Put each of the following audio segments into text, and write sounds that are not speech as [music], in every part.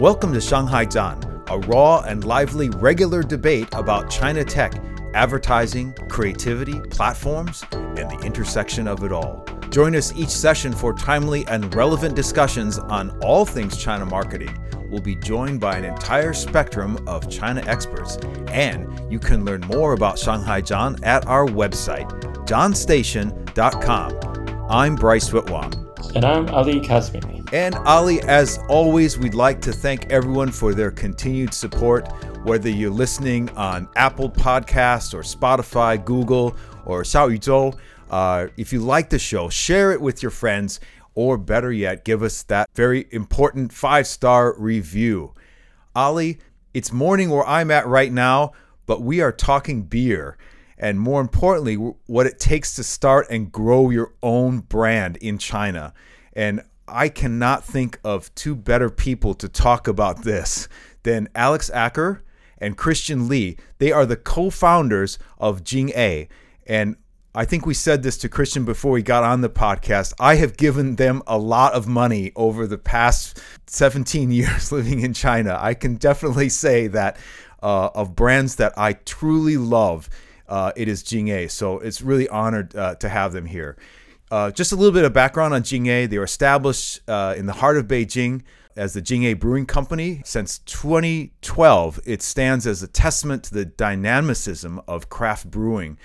Welcome to Shanghai Zhan, a raw and lively regular debate about China tech, advertising, creativity, platforms, and the intersection of it all. Join us each session for timely and relevant discussions on all things China marketing. We'll be joined by an entire spectrum of China experts, and you can learn more about Shanghai Zhan at our website, johnstation.com. I'm Bryce Whitwam. And I'm Ali Kazmi. And Ali, as always, we'd like to thank everyone for their continued support, whether you're listening on Apple Podcasts or Spotify, Google, or Xiaoyuzhou. Uh, if you like the show, share it with your friends, or better yet, give us that very important five star review. Ali, it's morning where I'm at right now, but we are talking beer and more importantly, what it takes to start and grow your own brand in China. And I cannot think of two better people to talk about this than Alex Acker and Kristian Li. They are the co founders of Jing A. And I think we said this to Kristian before we got on the podcast. I have given them a lot of money over the past 17 [laughs] years living in China. I can definitely say that uh, of brands that I truly love uh, it is Jing A. So it's really honored uh, to have them here. Uh, just a little bit of background on Jing They were established uh, in the heart of Beijing as the Jing Brewing Company. Since 2012, it stands as a testament to the dynamicism of craft brewing.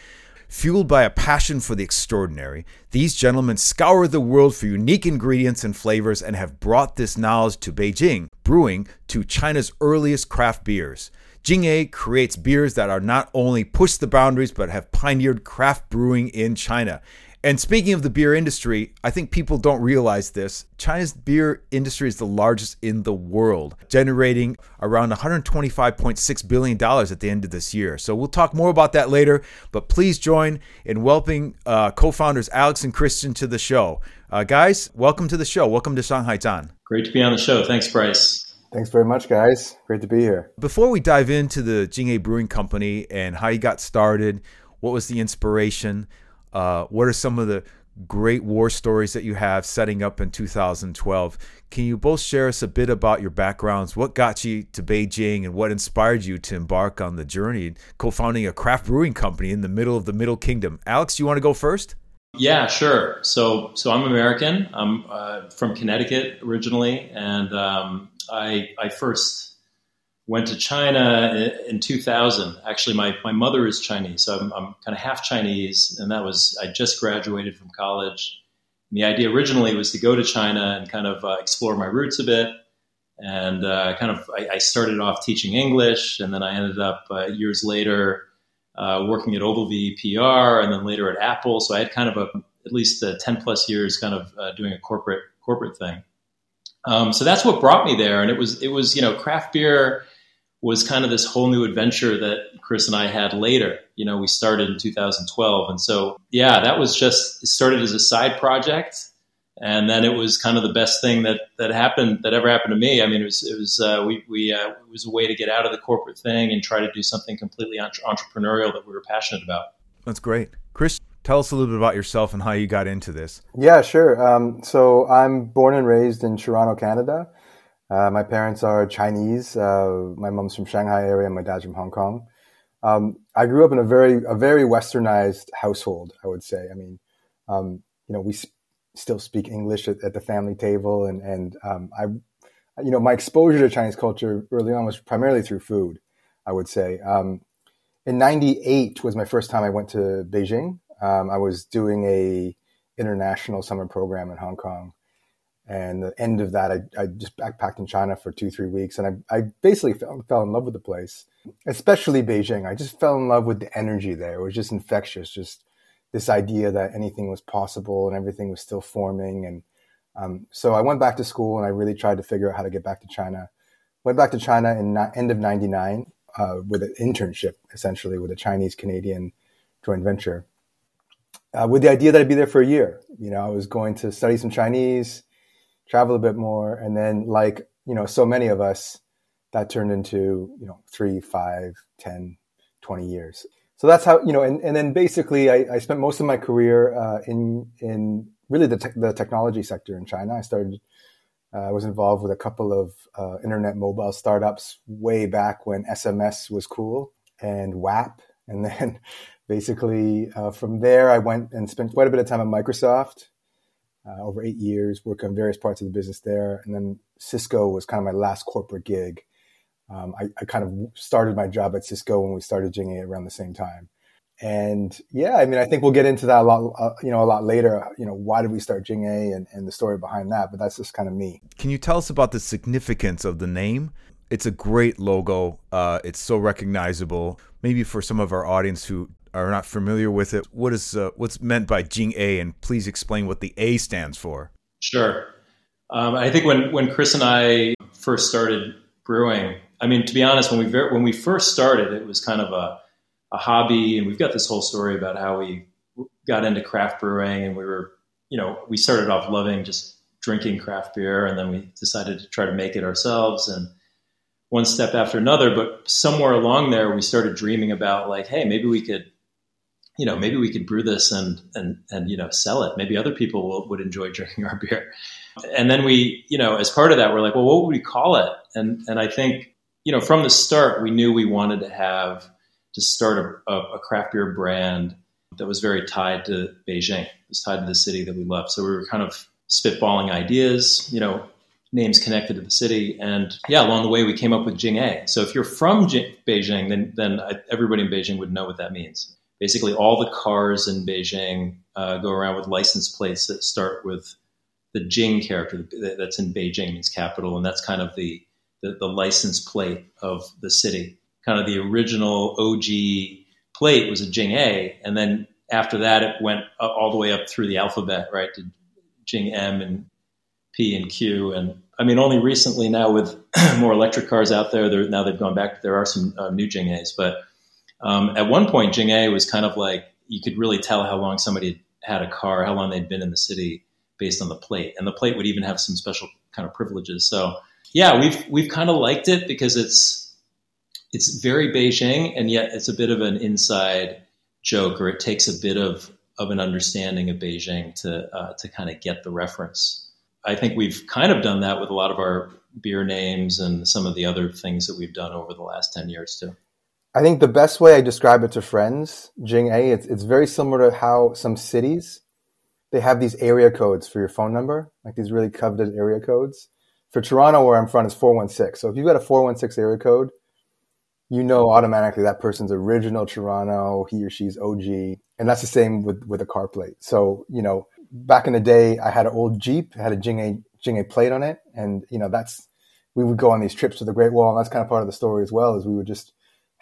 Fueled by a passion for the extraordinary, these gentlemen scour the world for unique ingredients and flavors and have brought this knowledge to Beijing, brewing to China's earliest craft beers. Jing creates beers that are not only push the boundaries but have pioneered craft brewing in China. And speaking of the beer industry, I think people don't realize this. China's beer industry is the largest in the world, generating around $125.6 billion at the end of this year. So we'll talk more about that later, but please join in welcoming uh, co founders Alex and Kristian to the show. Uh, guys, welcome to the show. Welcome to Shanghai Zhan. Great to be on the show. Thanks, Bryce. Thanks very much, guys. Great to be here. Before we dive into the Jing Brewing Company and how you got started, what was the inspiration? Uh, what are some of the great war stories that you have setting up in 2012? Can you both share us a bit about your backgrounds? What got you to Beijing and what inspired you to embark on the journey, co founding a craft brewing company in the middle of the Middle Kingdom? Alex, you want to go first? Yeah, sure. So, so I'm American. I'm uh, from Connecticut originally, and um, I, I first went to China in 2000. Actually, my, my mother is Chinese, so I'm, I'm kind of half Chinese, and that was I just graduated from college. And the idea originally was to go to China and kind of uh, explore my roots a bit. And uh, kind of, I, I, started off teaching English, and then I ended up uh, years later uh, working at Ogilvy PR, and then later at Apple. So I had kind of a at least 10 plus years kind of uh, doing a corporate corporate thing. Um, so that's what brought me there, and it was it was you know craft beer was kind of this whole new adventure that Kris and I had later. You know, we started in 2012, and so yeah, that was just started as a side project, and then it was kind of the best thing that that happened that ever happened to me. I mean, it was it was uh, we we uh, it was a way to get out of the corporate thing and try to do something completely entre- entrepreneurial that we were passionate about. That's great, Kris. Tell us a little bit about yourself and how you got into this. Yeah, sure. Um, so I'm born and raised in Toronto, Canada. Uh, my parents are Chinese. Uh, my mom's from Shanghai area, and my dad's from Hong Kong. Um, I grew up in a very a very westernized household. I would say. I mean, um, you know, we sp- still speak English at, at, the family table, and and um, I, you know, my exposure to Chinese culture early on was primarily through food. I would say. Um, in '98 was my first time I went to Beijing. Um, I was doing a international summer program in Hong Kong, and the end of that, I, I just backpacked in China for two three weeks, and I, I basically fell, fell in love with the place, especially Beijing. I just fell in love with the energy there. It was just infectious, just this idea that anything was possible and everything was still forming. And um, so I went back to school, and I really tried to figure out how to get back to China. Went back to China in na- end of '99 uh, with an internship, essentially with a Chinese Canadian joint venture uh, with the idea that I'd be there for a year. You know, I was going to study some Chinese, travel a bit more, and then, like you know, so many of us, that turned into you know three, five, ten, twenty years. So that's how you know, and, and then basically, I, I spent most of my career uh, in in really the te- the technology sector in China. I started Uh, I was involved with a couple of uh, internet mobile startups way back when SMS was cool and WAP. And then [laughs] basically uh, from there, I went and spent quite a bit of time at Microsoft uh, over eight years, working on various parts of the business there. And then Cisco was kind of my last corporate gig. Um, I, I, kind of started my job at Cisco when we started Jing-A around the same time. And yeah, I mean, I think we'll get into that a lot, uh, you know, a lot later. You know, why did we start Jing-A and, and the story behind that? But that's just kind of me. Can you tell us about the significance of the name? It's a great logo. Uh, it's so recognizable. Maybe for some of our audience who are not familiar with it, what is uh, what's meant by Jing A, and please explain what the A stands for. Sure. Um, I think when when Kris and I first started brewing, I mean, to be honest, when we when we first started, it was kind of a, a hobby, and we've got this whole story about how we got into craft brewing, and we were, you know, we started off loving just drinking craft beer, and then we decided to try to make it ourselves, and one step after another. But somewhere along there, we started dreaming about like, hey, maybe we could you know, maybe we could brew this and and and you know sell it. Maybe other people will, would enjoy [laughs] drinking our beer. And then we, you know, as part of that, we're like, well, what would we call it? And and I think, you know, from the start, we knew we wanted to have to start a, a craft beer brand that was very tied to Beijing. It was tied to the city that we loved. So we were kind of spitballing ideas, you know, names connected to the city. And yeah, along the way, we came up with Jing-A. So if you're from Beijing, then then everybody in Beijing would know what that means basically all the cars in Beijing uh, go around with license plates that start with the Jing character that's in Beijing means capital, and that's kind of the, the, the license plate of the city. Kind of the original OG plate was a Jing A, and then after that it went all the way up through the alphabet, right, to Jing M and P and Q, and I mean only recently now with [clears throat] more electric cars out there, now they've gone back. There are some uh, new Jing-As, but um, at one point, Jing-A was kind of like you could really tell how long somebody had a car, how long they'd been in the city based on the plate, and the plate would even have some special kind of privileges. So yeah, we've we've kind of liked it because it's it's very Beijing, and yet it's a bit of an inside joke, or it takes a bit of of an understanding of Beijing to uh, to kind of get the reference. I think we've kind of done that with a lot of our beer names and some of the other things that we've done over the last ten years too. I think the best way I describe it to friends, Jing-A, it's, it's very similar to how some cities, they have these area codes for your phone number, like these really coveted area codes. For Toronto, where I'm from, it's 416. So if you've got a 416 area code, you know automatically that person's original Toronto, he or she's OG. And that's the same with, with a car plate. So, you know, back in the day, I had an old Jeep, had a Jing A, Jing a plate on it. And, you know, that's, we would go on these trips to the Great Wall. And that's kind of part of the story as well, is we would just,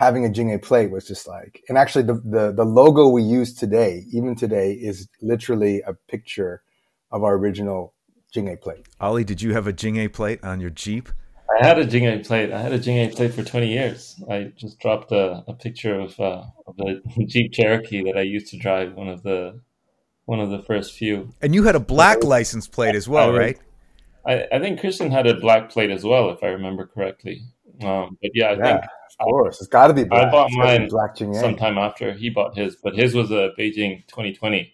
having a Jing-A plate was just like, and actually the, the, the logo we use today, even today, is literally a picture of our original Jing-A plate. Ali, did you have a Jing-A plate on your Jeep? I had a Jing-A plate. I had a Jing-A plate for 20 years. I just dropped a, a picture of, uh, of the [laughs] Jeep Cherokee that I used to drive, one of the one of the first few. And you had a black license plate as well, I, right? I, I think Kristian had a black plate as well, if I remember correctly. Um, but yeah, I yeah. think of course, it's got to be black. I bought mine black sometime after he bought his, but his was a Beijing 2020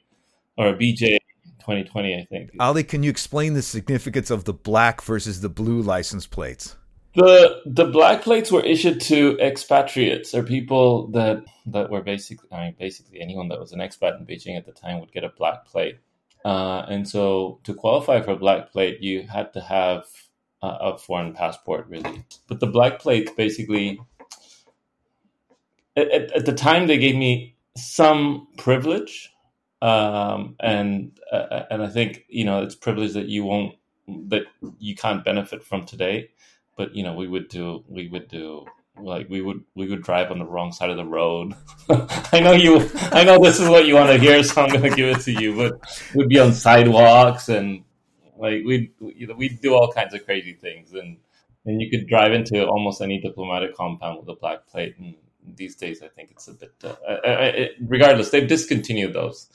or a BJ 2020, I think. Ali, can you explain the significance of the black versus the blue license plates? The the black plates were issued to expatriates or people that that were basically I mean basically anyone that was an expat in Beijing at the time would get a black plate. Uh, and so to qualify for a black plate, you had to have uh, a foreign passport, really. But the black plates basically at, at the time they gave me some privilege um, and uh, and I think you know it's privilege that you won't that you can't benefit from today. But you know we would do we would do like we would we would drive on the wrong side of the road. [laughs] I know you I know this is what you want to hear, so I'm going to give it to you. But we'd be on sidewalks and like we'd we'd do all kinds of crazy things and and you could drive into almost any diplomatic compound with a black plate and these days, I think it's a bit. Uh, uh, uh regardless, they've discontinued those,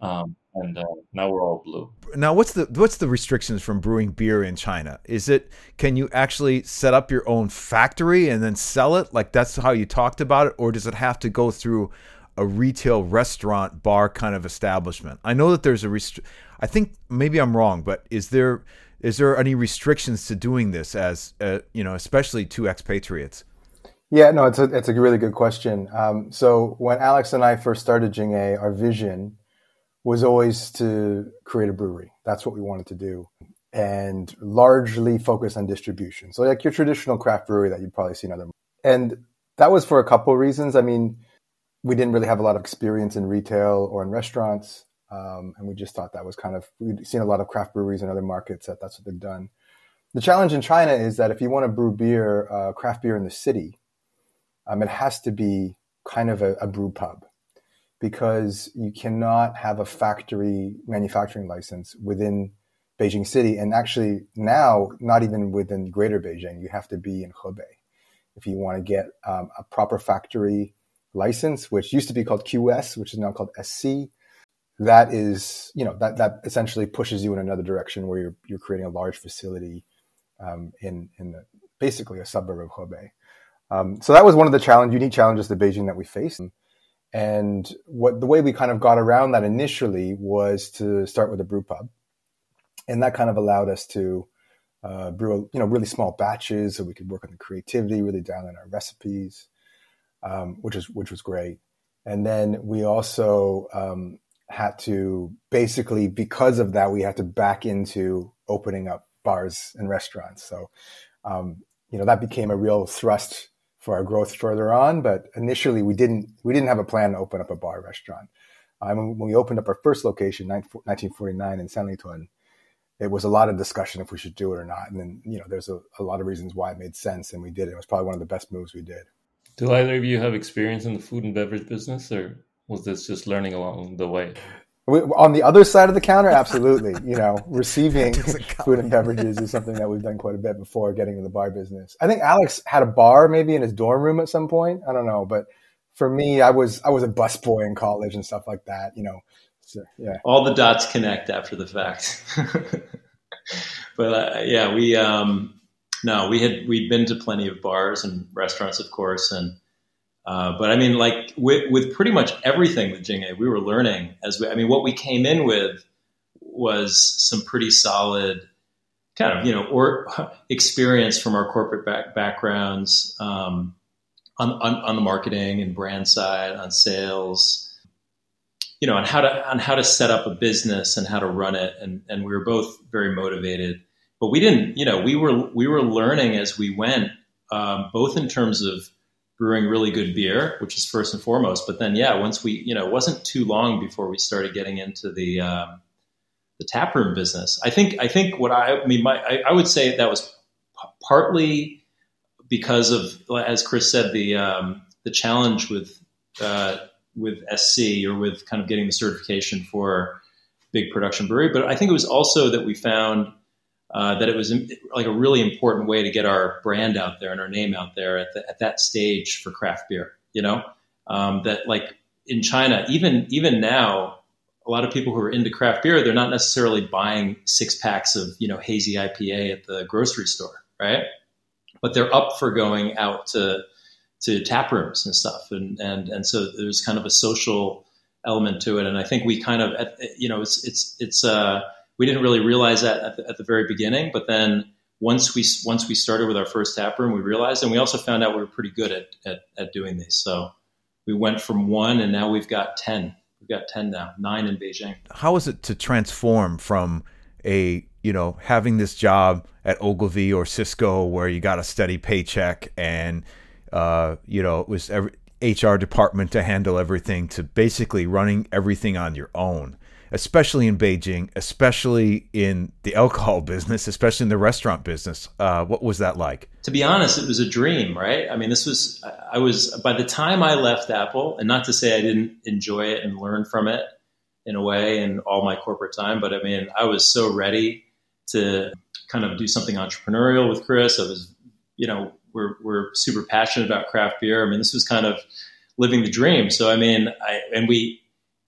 um, and uh, now we're all blue. Now, what's the what's the restrictions from brewing beer in China? Is it can you actually set up your own factory and then sell it? Like that's how you talked about it, or does it have to go through a retail restaurant bar kind of establishment? I know that there's a rest. I think maybe I'm wrong, but is there is there any restrictions to doing this as uh, you know, especially to expatriates? Yeah, no, it's a it's a really good question. Um, so when Alex and I first started Jing-A, our vision was always to create a brewery. That's what we wanted to do, and largely focus on distribution. So like your traditional craft brewery that you'd probably see in other, and that was for a couple of reasons. I mean, we didn't really have a lot of experience in retail or in restaurants, um, and we just thought that was kind of we'd seen a lot of craft breweries in other markets that that's what they've done. The challenge in China is that if you want to brew beer, uh, craft beer in the city, um, it has to be kind of a, a brew pub because you cannot have a factory manufacturing license within Beijing City. And actually, now, not even within greater Beijing, you have to be in Hebei if you want to get um, a proper factory license, which used to be called QS, which is now called SC. That is, you know, that, that essentially pushes you in another direction where you're, you're creating a large facility um, in, in the, basically a suburb of Hebei. Um, so that was one of the challenge, unique challenges to Beijing that we faced. And what the way we kind of got around that initially was to start with a brew pub, and that kind of allowed us to uh, brew, you know, really small batches, so we could work on the creativity, really dial in our recipes, um, which is which was great. And then we also um, had to basically, because of that, we had to back into opening up bars and restaurants. So, um, you know, that became a real thrust for our growth further on. But initially, we didn't we didn't have a plan to open up a bar restaurant. Um, when we opened up our first location, 1949 in San Sanlitun, it was a lot of discussion if we should do it or not. And then you know, there's a, a lot of reasons why it made sense, and we did it. It was probably one of the best moves we did. Do either of you have experience in the food and beverage business, or was this just learning along the way? On the other side of the counter, absolutely. you know, [laughs] receiving food and beverages is [laughs] something that we've done quite a bit before getting in the bar business. I think Alex had a bar maybe in his dorm room at some point. I don't know, but for me, I was I was a busboy in college and stuff like that. You know, so, yeah. All the dots connect after the fact. [laughs] but uh, yeah, we um, no, we had we'd been to plenty of bars and restaurants, of course, and uh, but I mean, like with, with pretty much everything with Jing-A, we were learning as we, I mean, what we came in with was some pretty solid kind of, you know, or [laughs] experience from our corporate back, backgrounds um, on, on, on, the marketing and brand side, on sales, you know, on how to, on how to set up a business and how to run it. And, and we were both very motivated, but we didn't, you know, we were, we were learning as we went, um, both in terms of, brewing really good beer, which is first and foremost. But then, yeah, once we, you know, it wasn't too long before we started getting into the um, the taproom business. I think, I think what I, I mean, my, I, I, would say that was p- partly because of, as Kris said, the um, the challenge with uh, with SC or with kind of getting the certification for big production brewery. But I think it was also that we found uh, that it was like a really important way to get our brand out there and our name out there at, the, at that stage for craft beer. You know, um, that like in China, even even now, a lot of people who are into craft beer, they're not necessarily buying six packs of you know hazy IPA at the grocery store, right? But they're up for going out to to tap rooms and stuff, and and and so there's kind of a social element to it, and I think we kind of you know it's it's it's uh we didn't really realize that at the, at the very beginning, but then once we once we started with our first tap room, we realized, and we also found out we were pretty good at, at, at doing these. So we went from one, and now we've got ten. We've got ten now, nine in Beijing. How is it to transform from a you know having this job at Ogilvy or Cisco where you got a steady paycheck and uh, you know it was every HR department to handle everything to basically running everything on your own? Especially in Beijing, especially in the alcohol [laughs] business, especially in the restaurant business. Uh, what was that like? To be honest, it was a dream, right? I mean, this was, I was, by the time I left Apple, and not to say I didn't enjoy it and learn from it in a way in all my corporate time, but I mean, I was so ready to kind of do something entrepreneurial with Chris. I was, you know, we're, we're super passionate about craft beer. I mean, this was kind of living the dream. So, I mean, I, and we,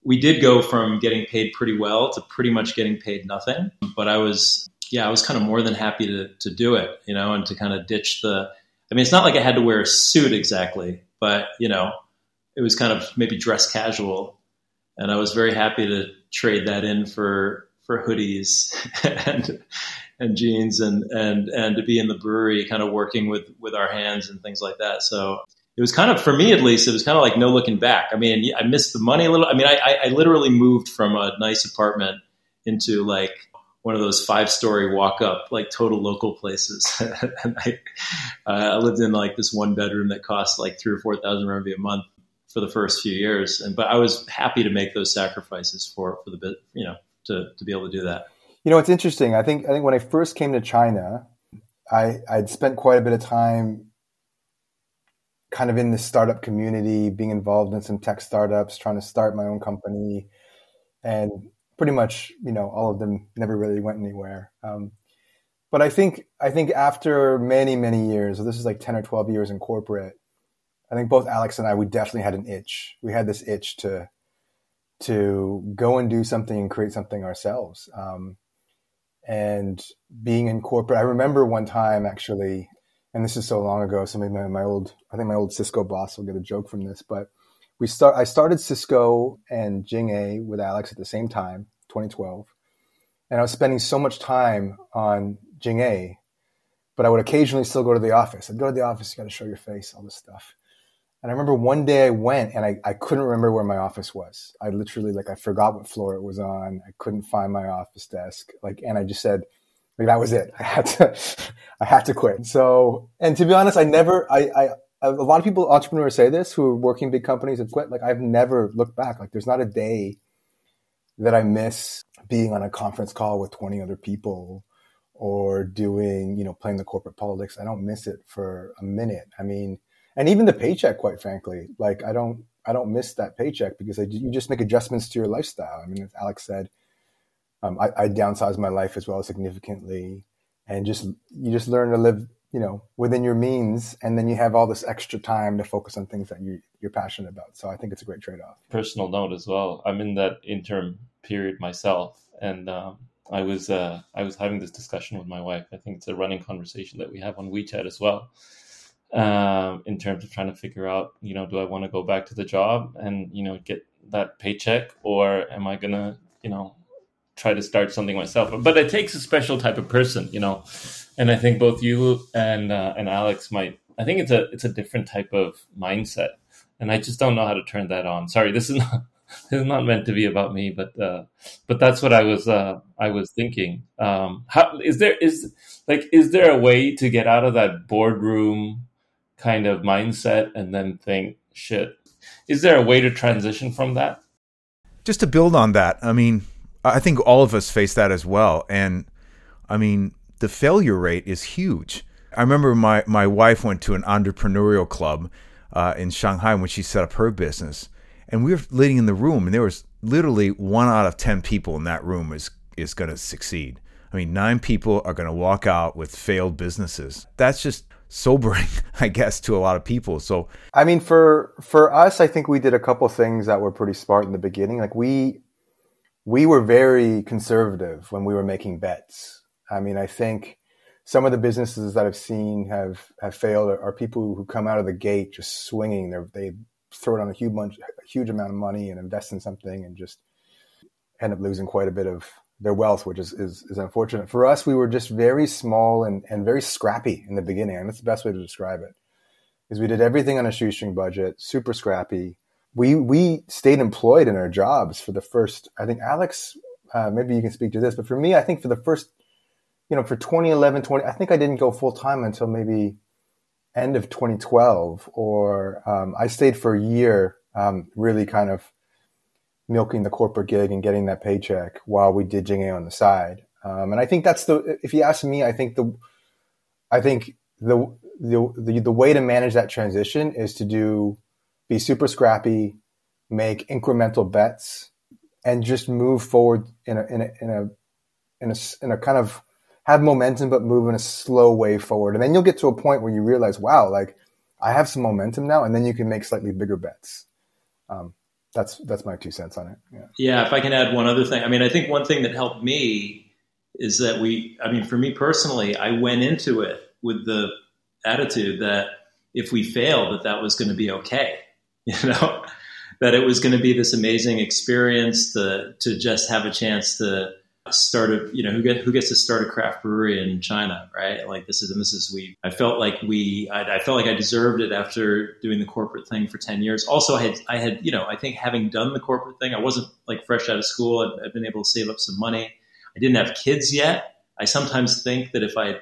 we did go from getting paid pretty well to pretty much getting paid nothing. But I was, yeah, I was kind of more than happy to, to do it, you know, and to kind of ditch the, I mean, it's not like I had to wear a suit exactly, but, you know, it was kind of maybe dress casual. And I was very happy to trade that in for, for hoodies [laughs] and and jeans and and and to be in the brewery, kind of working with with our hands and things like that. So it was kind of for me at least. It was kind of like no looking back. I mean, I missed the money a little. I mean, I, I literally moved from a nice apartment into like one of those five story walk up like total local places. [laughs] and I, uh, I lived in like this one bedroom that cost like three or four thousand RMB a month for the first few years. And but I was happy to make those sacrifices for for the bit, you know, to to be able to do that. You know, it's interesting. I think I think when I first came to China, I I'd spent quite a bit of time kind of in the startup community, being involved in some tech startups, trying to start my own company, and pretty much, you know, all of them never really went anywhere. Um, but I think I think after many many years, so this is like ten or twelve years in corporate, I think both Alex and I we definitely had an itch. We had this itch to to go and do something and create something ourselves. Um, and being in corporate, I remember one time actually, and this is so long ago. So maybe my, my old, I think my old Cisco boss will get a joke from this, but we start. I started Cisco and Jing A with Alex at the same time, 2012, and I was spending so much time on Jing A, but I would occasionally still go to the office. I'd go to the office. You got to show your face, all this stuff. And I remember one day I went and I, I couldn't remember where my office was. I literally like I forgot what floor it was on. I couldn't find my office desk. Like and I just said, like that was it. I had to [laughs] I had to quit. So and to be honest, I never I, I a lot of people entrepreneurs say this who are working big companies have quit. Like I've never looked back. Like there's not a day that I miss being on a conference call with 20 other people or doing, you know, playing the corporate politics. I don't miss it for a minute. I mean, and even the paycheck, quite frankly, like I don't, I don't miss that paycheck because I, you just make adjustments to your lifestyle. I mean, as Alex said, um, I, I downsized my life as well significantly, and just you just learn to live, you know, within your means, and then you have all this extra time to focus on things that you you're passionate about. So I think it's a great trade off. Personal note as well. I'm in that interim period myself, and um, I was uh, I was having this discussion with my wife. I think it's a running conversation that we have on WeChat as well um, in terms of trying to figure out, you know, do I want to go back to the job and, you know, get that paycheck or am I to, you know, try to start something myself? But it takes a special type of person, you know, and I think both you and, uh, and Alex might, I think it's a, it's a different type of mindset and I just don't know how to turn that on. Sorry, this is [laughs] not, this is not meant to be about me, but, uh, but that's what I was, uh, I was thinking. Um, how is there, is like, is there a way to get out of that boardroom, kind of mindset and then think, shit, is there a way to transition from that? Just to build on that, I mean, I think all of us face that as well. And I mean, the failure rate is huge. I remember my, my wife went to an entrepreneurial club uh, in Shanghai when she set up her business. And we were living in the room, and there was literally one out of 10 people in that room is, is going to succeed. I mean, nine people are going to walk out with failed businesses. That's just sobering, [laughs] I guess, to a lot of people. So, I mean, for for us, I think we did a couple things that were pretty smart in the beginning. Like we we were very conservative when we were making bets. I mean, I think some of the businesses that I've seen have have failed are, are people who come out of the gate just swinging. They they throw on a huge bunch, a huge amount of money and invest in something and just end up losing quite a bit of their wealth, which is, is, is unfortunate. For us, we were just very small and, and very scrappy in the beginning. And that's the best way to describe it. Is we did everything on a shoestring budget, super scrappy. We we stayed employed in our jobs for the first. I think Alex, uh, maybe you can speak to this, but for me, I think for the first, you know, for 2011, 20, I think I didn't go full time until maybe end of 2012, or um, I stayed for a year, um, really kind of milking the corporate gig and getting that paycheck while we did Jing-A on the side. Um, and I think that's the, if you ask me, I think the, I think the, the, the, the way to manage that transition is to do, be super scrappy, make incremental bets and just move forward in a, in a, in a, in a, in a kind of have momentum, but move in a slow way forward. And then you'll get to a point where you realize, wow, like I have some momentum now. And then you can make slightly bigger bets. Um, that's that's my two cents on it. Yeah. yeah. If I can add one other thing, I mean, I think one thing that helped me is that we. I mean, for me personally, I went into it with the attitude that if we failed, that that was going to be okay. [laughs] You know, that it was going to be this amazing experience to to just have a chance to started you know who get who gets to start a craft brewery in China right? Like this is and this is we I felt like we I, I, felt like I deserved it after doing the corporate thing for 10 years. Also I had I had you know I think having done the corporate thing I wasn't like fresh out of school. I'd, I'd been able to save up some money. I didn't have kids yet. I sometimes think that if I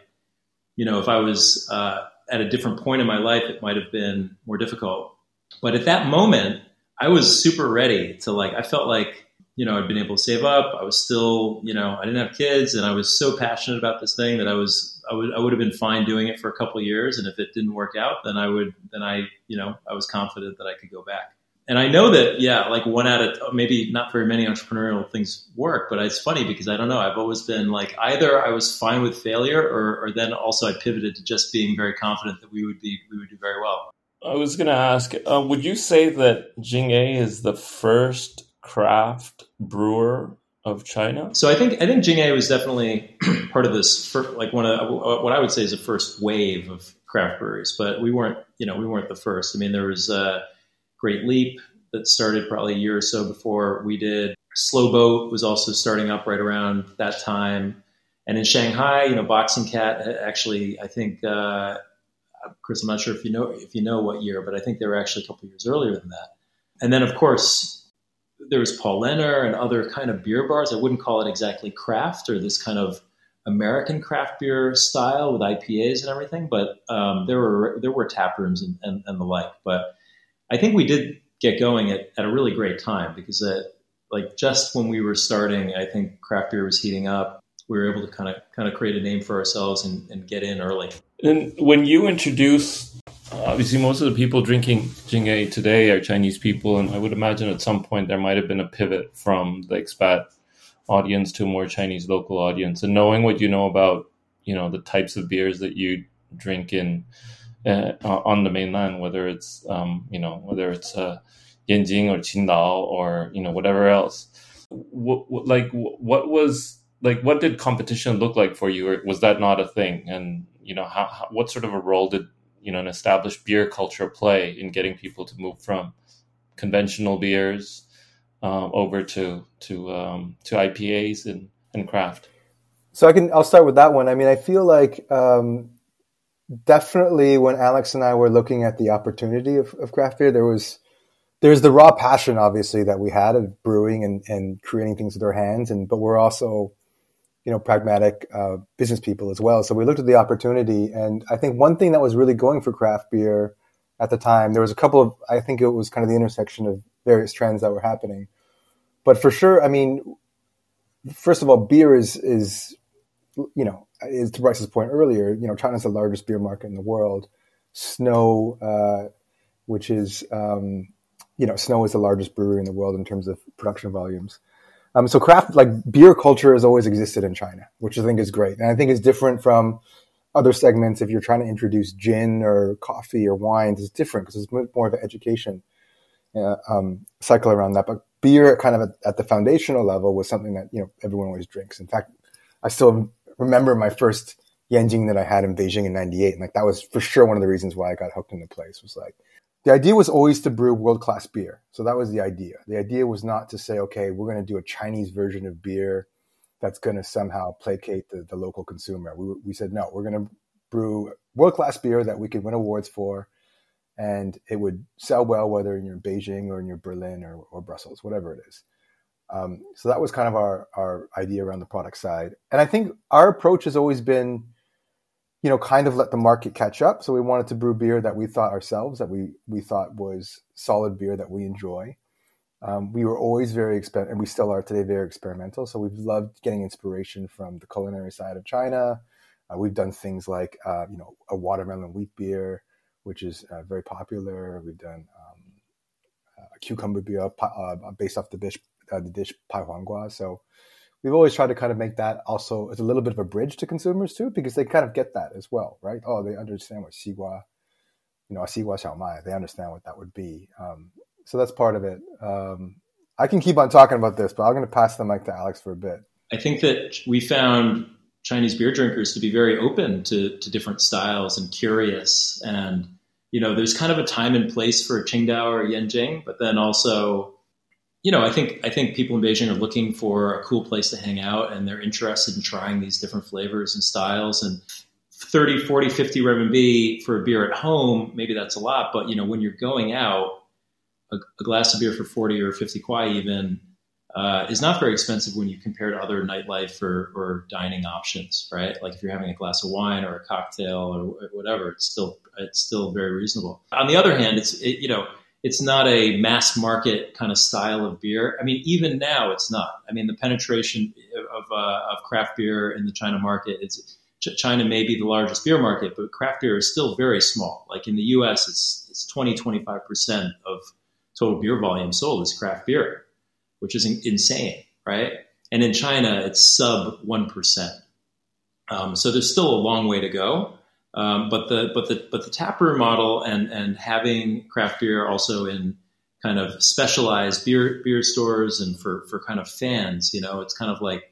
you know if I was uh, at a different point in my life it might have been more difficult but at that moment I was super ready to like I felt like you know, I'd been able to save up. I was still, you know, I didn't have kids, and I was so passionate about this thing that I was, I would, I would have been fine doing it for a couple years. And if it didn't work out, then I would, then I, you know, I was confident that I could go back. And I know that, yeah, like one out of maybe not very many entrepreneurial things work, but it's funny because I don't know. I've always been like either I was fine with failure, or, or then also I pivoted to just being very confident that we would be, we would do very well. I was going to ask, uh, would you say that Jing-A is the first craft brewer of China? So I think I think Jing-A was definitely [clears throat] part of this, first, like one of what I would say is the first wave of craft breweries. But we weren't, you know, we weren't the first. I mean, there was a Great Leap that started probably a year or so before we did. Slow Boat was also starting up right around that time. And in Shanghai, you know, Boxing Cat actually, I think, uh, Kris, I'm not sure if you know if you know what year, but I think they were actually a couple years earlier than that. And then, of course, there was Paulaner and other kind of beer bars. I wouldn't call it exactly craft or this kind of American craft beer style with IPAs and everything, but um, there were there were tap rooms and, and, and, the like. But I think we did get going at, at a really great time because it, like just when we were starting, I think craft beer was heating up. We were able to kind of kind of create a name for ourselves and, and get in early. And when you introduce obviously most of the people drinking Jing-A today are Chinese people, and I would imagine at some point there might have been a pivot from the expat audience to a more Chinese local audience. And knowing what you know about, you know, the types of beers that you drink in uh, on the mainland, whether it's, um, you know, whether it's uh, Yanjing or Qingdao or you know whatever else. What, what, like what was like what did competition look like for you, or was that not a thing? And you know, how, how what sort of a role did you know an established beer culture play in getting people to move from conventional beers um, over to to um, to IPAs and, and craft. So I can I'll start with that one. I mean, I feel like um, definitely when Alex and I were looking at the opportunity of, of craft beer, there was there's the raw passion obviously that we had of brewing and, and creating things with our hands, and but we're also you know, pragmatic uh, business people as well. So we looked at the opportunity, and I think one thing that was really going for craft beer at the time, there was a couple of, I think it was kind of the intersection of various trends that were happening. But for sure, I mean, first of all, beer is is, you know, is to Bryce's point earlier, you know, China's the largest beer market in the world. Snow, uh, which is, um, you know, Snow is the largest brewery in the world in terms of production volumes. Um, so craft, like beer culture has always existed in China, which I think is great. And I think is different from other segments. If you're trying to introduce gin or coffee or wines, it's different because it's more of an education uh, um, cycle around that. But beer kind of at, at, the foundational level was something that, you know, everyone always drinks. In fact, I still remember my first Yanjing that I had in Beijing in 98. And like, that was for sure one of the reasons why I got hooked in the place was like, the idea was always to brew world class beer. So that was the idea. The idea was not to say, okay, we're going to do a Chinese version of beer that's going to somehow placate the, the local consumer. We, we said, no, we're going to brew world class beer that we could win awards for and it would sell well, whether you're in your Beijing or in your Berlin or, or Brussels, whatever it is. Um, so that was kind of our, our idea around the product side. And I think our approach has always been you know, kind of let the market catch up. So we wanted to brew beer that we thought ourselves that we we thought was solid beer that we enjoy. Um, we were always very experimental, and we still are today very experimental. So we've loved getting inspiration from the culinary side of China. Uh, we've done things like uh, you know a watermelon wheat beer, which is uh, very popular. We've done um, a cucumber beer uh, based off the dish uh, the dish pai huanggua. So we've always tried to kind of make that also as a little bit of a bridge to consumers too, because they kind of get that as well, right? Oh, they understand what xigua, you know, xigua xiaomai, they understand what that would be. Um, so that's part of it. Um, I can keep on talking about this, but I'm going to pass the mic to Alex for a bit. I think that we found Chinese beer drinkers to be very open to, to different styles and curious. And, you know, there's kind of a time and place for Qingdao or Yanjing, but then also you know, I think I think people in Beijing are looking for a cool place to hang out, and they're interested in trying these different flavors and styles. And 30, 40, 50 renminbi for a beer at home, maybe that's a lot, but you know, when you're going out, a, a glass of beer for 40 or 50 kwai even uh, is not very expensive when you compare to other nightlife or, or dining options, right? Like if you're having a glass of wine or a cocktail or whatever, it's still it's still very reasonable. On the other hand, it's it, you know it's not a mass market kind of style of beer. I mean, even now, it's not. I mean, the penetration of, uh, of craft beer in the China market, it's China may be the largest beer market, but craft beer is still very small. Like in the U.S., it's it's 20, 25 percent of total beer volume sold is craft beer, which is insane, right? And in China, it's sub one percent. Um, so there's still a long way to go. Um, but the but the but the taproom model and and having craft beer also in kind of specialized beer beer stores and for for kind of fans, you know, it's kind of like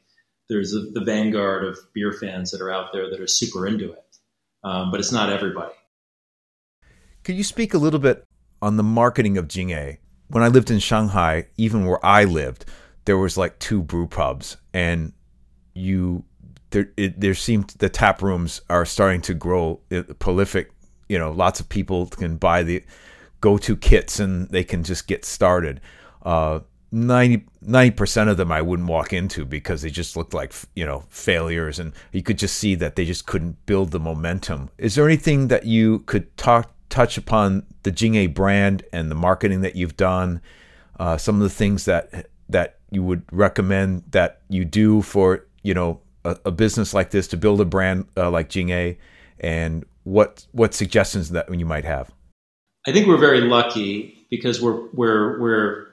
there's a, the vanguard of beer fans that are out there that are super into it, um, but it's not everybody. Could you speak a little bit on the marketing of Jing-A? When I lived in Shanghai, even where I lived, there was like two brew pubs, and you there it, there seemed the tap rooms are starting to grow uh, prolific. You know, lots of people can buy the go-to kits and they can just get started. Uh, 90 percent of them I wouldn't walk into because they just looked like you know failures, and you could just see that they just couldn't build the momentum. Is there anything that you could talk touch upon the Jing-A brand and the marketing that you've done? Uh, some of the things that that you would recommend that you do for you know a, a business like this to build a brand uh, like Jing-A, and what what suggestions that you might have? I think we're very lucky because we're we're we're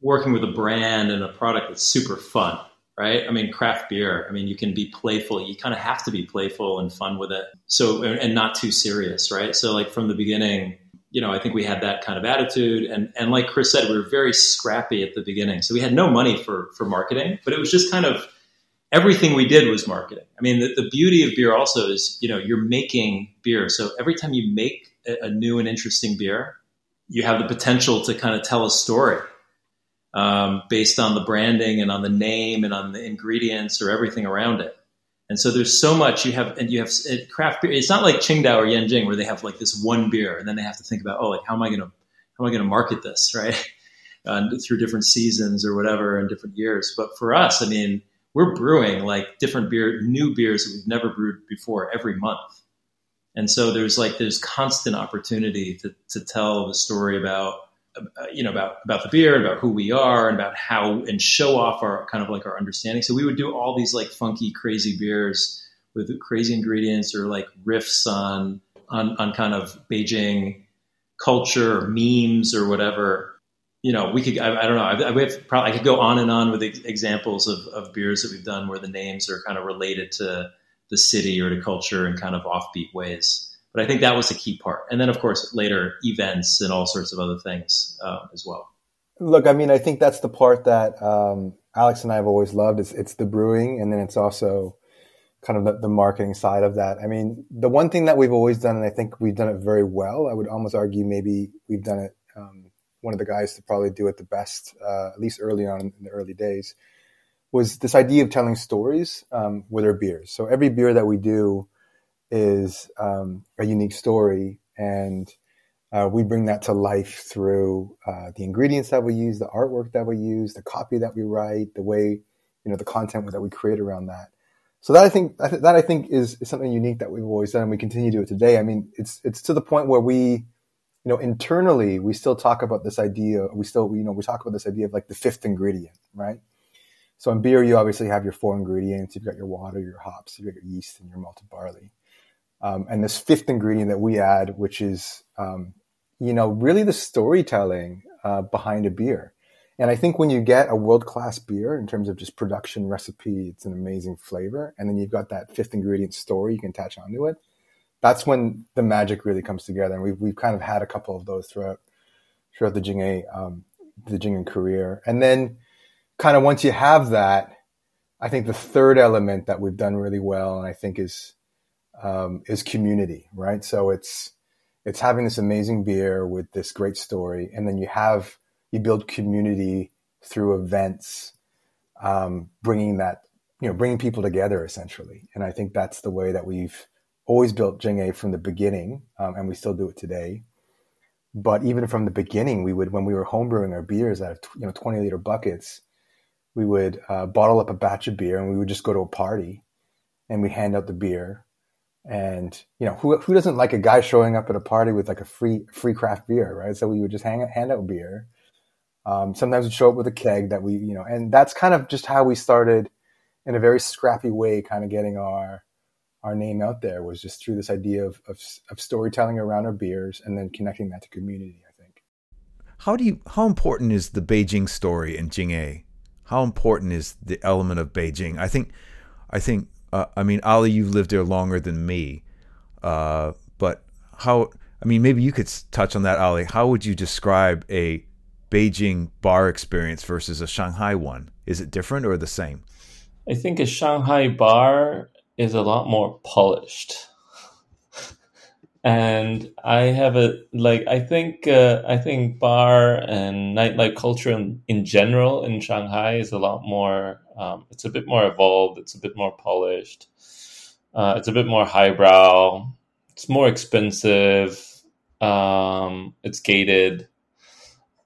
working with a brand and a product that's super fun, right? I mean, craft beer. I mean, you can be playful. You kind of have to be playful and fun with it. So and not too serious, right? So like from the beginning, you know, I think we had that kind of attitude. And and like Kris said, we were very scrappy at the beginning. So we had no money for for marketing, but it was just kind of everything we did was marketing. I mean, the, the beauty of beer also is, you know, you're making beer. So every time you make a, a new and interesting beer, you have the potential to kind of tell a story um, based on the branding and on the name and on the ingredients or everything around it. And so there's so much you have, and you have craft beer. It's not like Qingdao or Yanjing where they have like this one beer, and then they have to think about, oh, like how am I going to, how am I going to market this, [laughs] right? Uh, through different seasons or whatever and different years. But for us, I mean, we're brewing like different beer, new beers that we've never brewed before every month. And so there's like there's constant opportunity to to tell the story about uh, you know about about the beer and about who we are and about how and show off our kind of like our understanding. So we would do all these like funky crazy beers with crazy ingredients or like riffs on on on kind of Beijing culture, or memes or whatever you know, we could, I, I don't know, I, I, probably, I could go on and on with examples of, of beers that we've done where the names are kind of related to the city or to culture in kind of offbeat ways. But I think that was a key part. And then, of course, later events and all sorts of other things uh, as well. Look, I mean, I think that's the part that um, Alex and I have always loved. It's, it's the brewing, and then it's also kind of the, the, marketing side of that. I mean, the one thing that we've always done, and I think we've done it very well, I would almost argue maybe we've done it um, one of the guys to probably do it the best, uh, at least early on in the early days, was this idea of telling stories um, with our beers. So every beer that we do is um, a unique story, and uh, we bring that to life through uh, the ingredients that we use, the artwork that we use, the copy that we write, the way you know the content that we create around that. So that I think that I think is, is something unique that we've always done, and we continue to do it today. I mean, it's it's to the point where we you know, internally, we still talk about this idea. We still, you know, we talk about this idea of like the fifth ingredient, right? So in beer, you obviously have your four ingredients. You've got your water, your hops, you've got your yeast, and your malted barley. Um, and this fifth ingredient that we add, which is, um, you know, really the storytelling uh, behind a beer. And I think when you get a world class beer in terms of just production recipe, it's an amazing flavor. And then you've got that fifth ingredient story you can attach onto it that's when the magic really comes together. And we've, we've kind of had a couple of those throughout, throughout the Jing-A, um, the Jing-A career. And then kind of once you have that, I think the third element that we've done really well, and I think is, um, is community, right? So it's, it's having this amazing beer with this great story. And then you have, you build community through events, um, bringing that, you know, bringing people together essentially. And I think that's the way that we've always built Jing-A from the beginning, um, and we still do it today. But even from the beginning, we would, when we were homebrewing our beers out of, you know, 20 liter buckets, we would uh, bottle up a batch of beer and we would just go to a party and we hand out the beer and you know, who who doesn't like a guy showing up at a party with like a free free craft beer, right? So we would just hang, hand out beer. Um, sometimes we'd show up with a keg that we, you know, and that's kind of just how we started in a very scrappy way, kind of getting our our name out there was just through this idea of, of, of storytelling around our beers and then connecting that to community. I think. How do you? How important is the Beijing story in Jing-A? How important is the element of Beijing? I think, I think uh, I mean, Ali, you've lived there longer than me, uh, but how? I mean, maybe you could touch on that, Ali. How would you describe a Beijing bar experience versus a Shanghai one? Is it different or the same? I think a Shanghai bar is a lot more polished and I have a like I think uh, I think bar and nightlife culture in, in general in Shanghai is a lot more. Um, it's a bit more evolved. It's a bit more polished. Uh, it's a bit more highbrow. It's more expensive. Um, it's gated.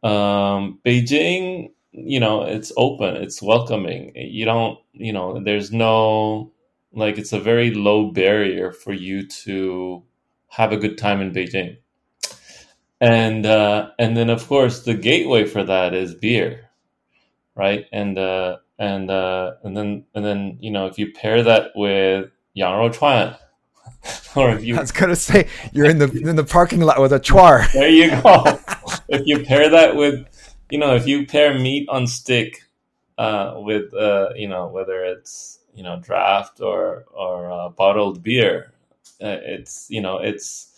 Um, Beijing, you know, it's open. It's welcoming. You don't, you know, there's no like. It's a very low barrier for you to have a good time in Beijing. And uh, and then of course the gateway for that is beer, right? And uh, and uh, and then and then you know if you pair that with Yang Rou Chuan, [laughs] or if you I was gonna say you're in the in the parking lot with a chuar. [laughs] There you go. [laughs] if you pair that with you know if you pair meat on stick uh, with uh, you know whether it's you know draft or or uh, bottled beer uh, it's you know it's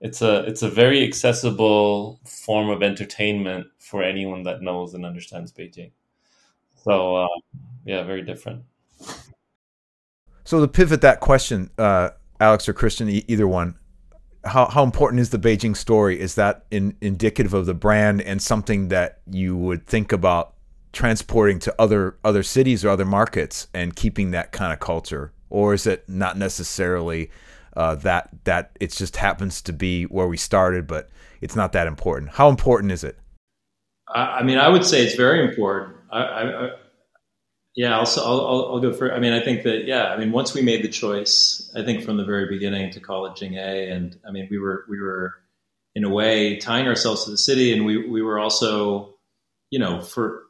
it's a it's a very accessible form of entertainment for anyone that knows and understands Beijing. So uh, yeah, very different. So to pivot that question, uh, Alex or Kristian, e- either one, how how important is the Beijing story? Is that in, indicative of the brand and something that you would think about transporting to other other cities or other markets and keeping that kind of culture, or is it not necessarily? uh, that that it just happens to be where we started, but it's not that important. How important is it? I, mean, I would say it's very important. I, I, yeah, I'll, I'll, I'll go for. I mean, I think that yeah. I mean, once we made the choice, I think from the very beginning to call it Jing-A, and I mean, we were we were in a way tying ourselves to the city, and we we were also, you know, for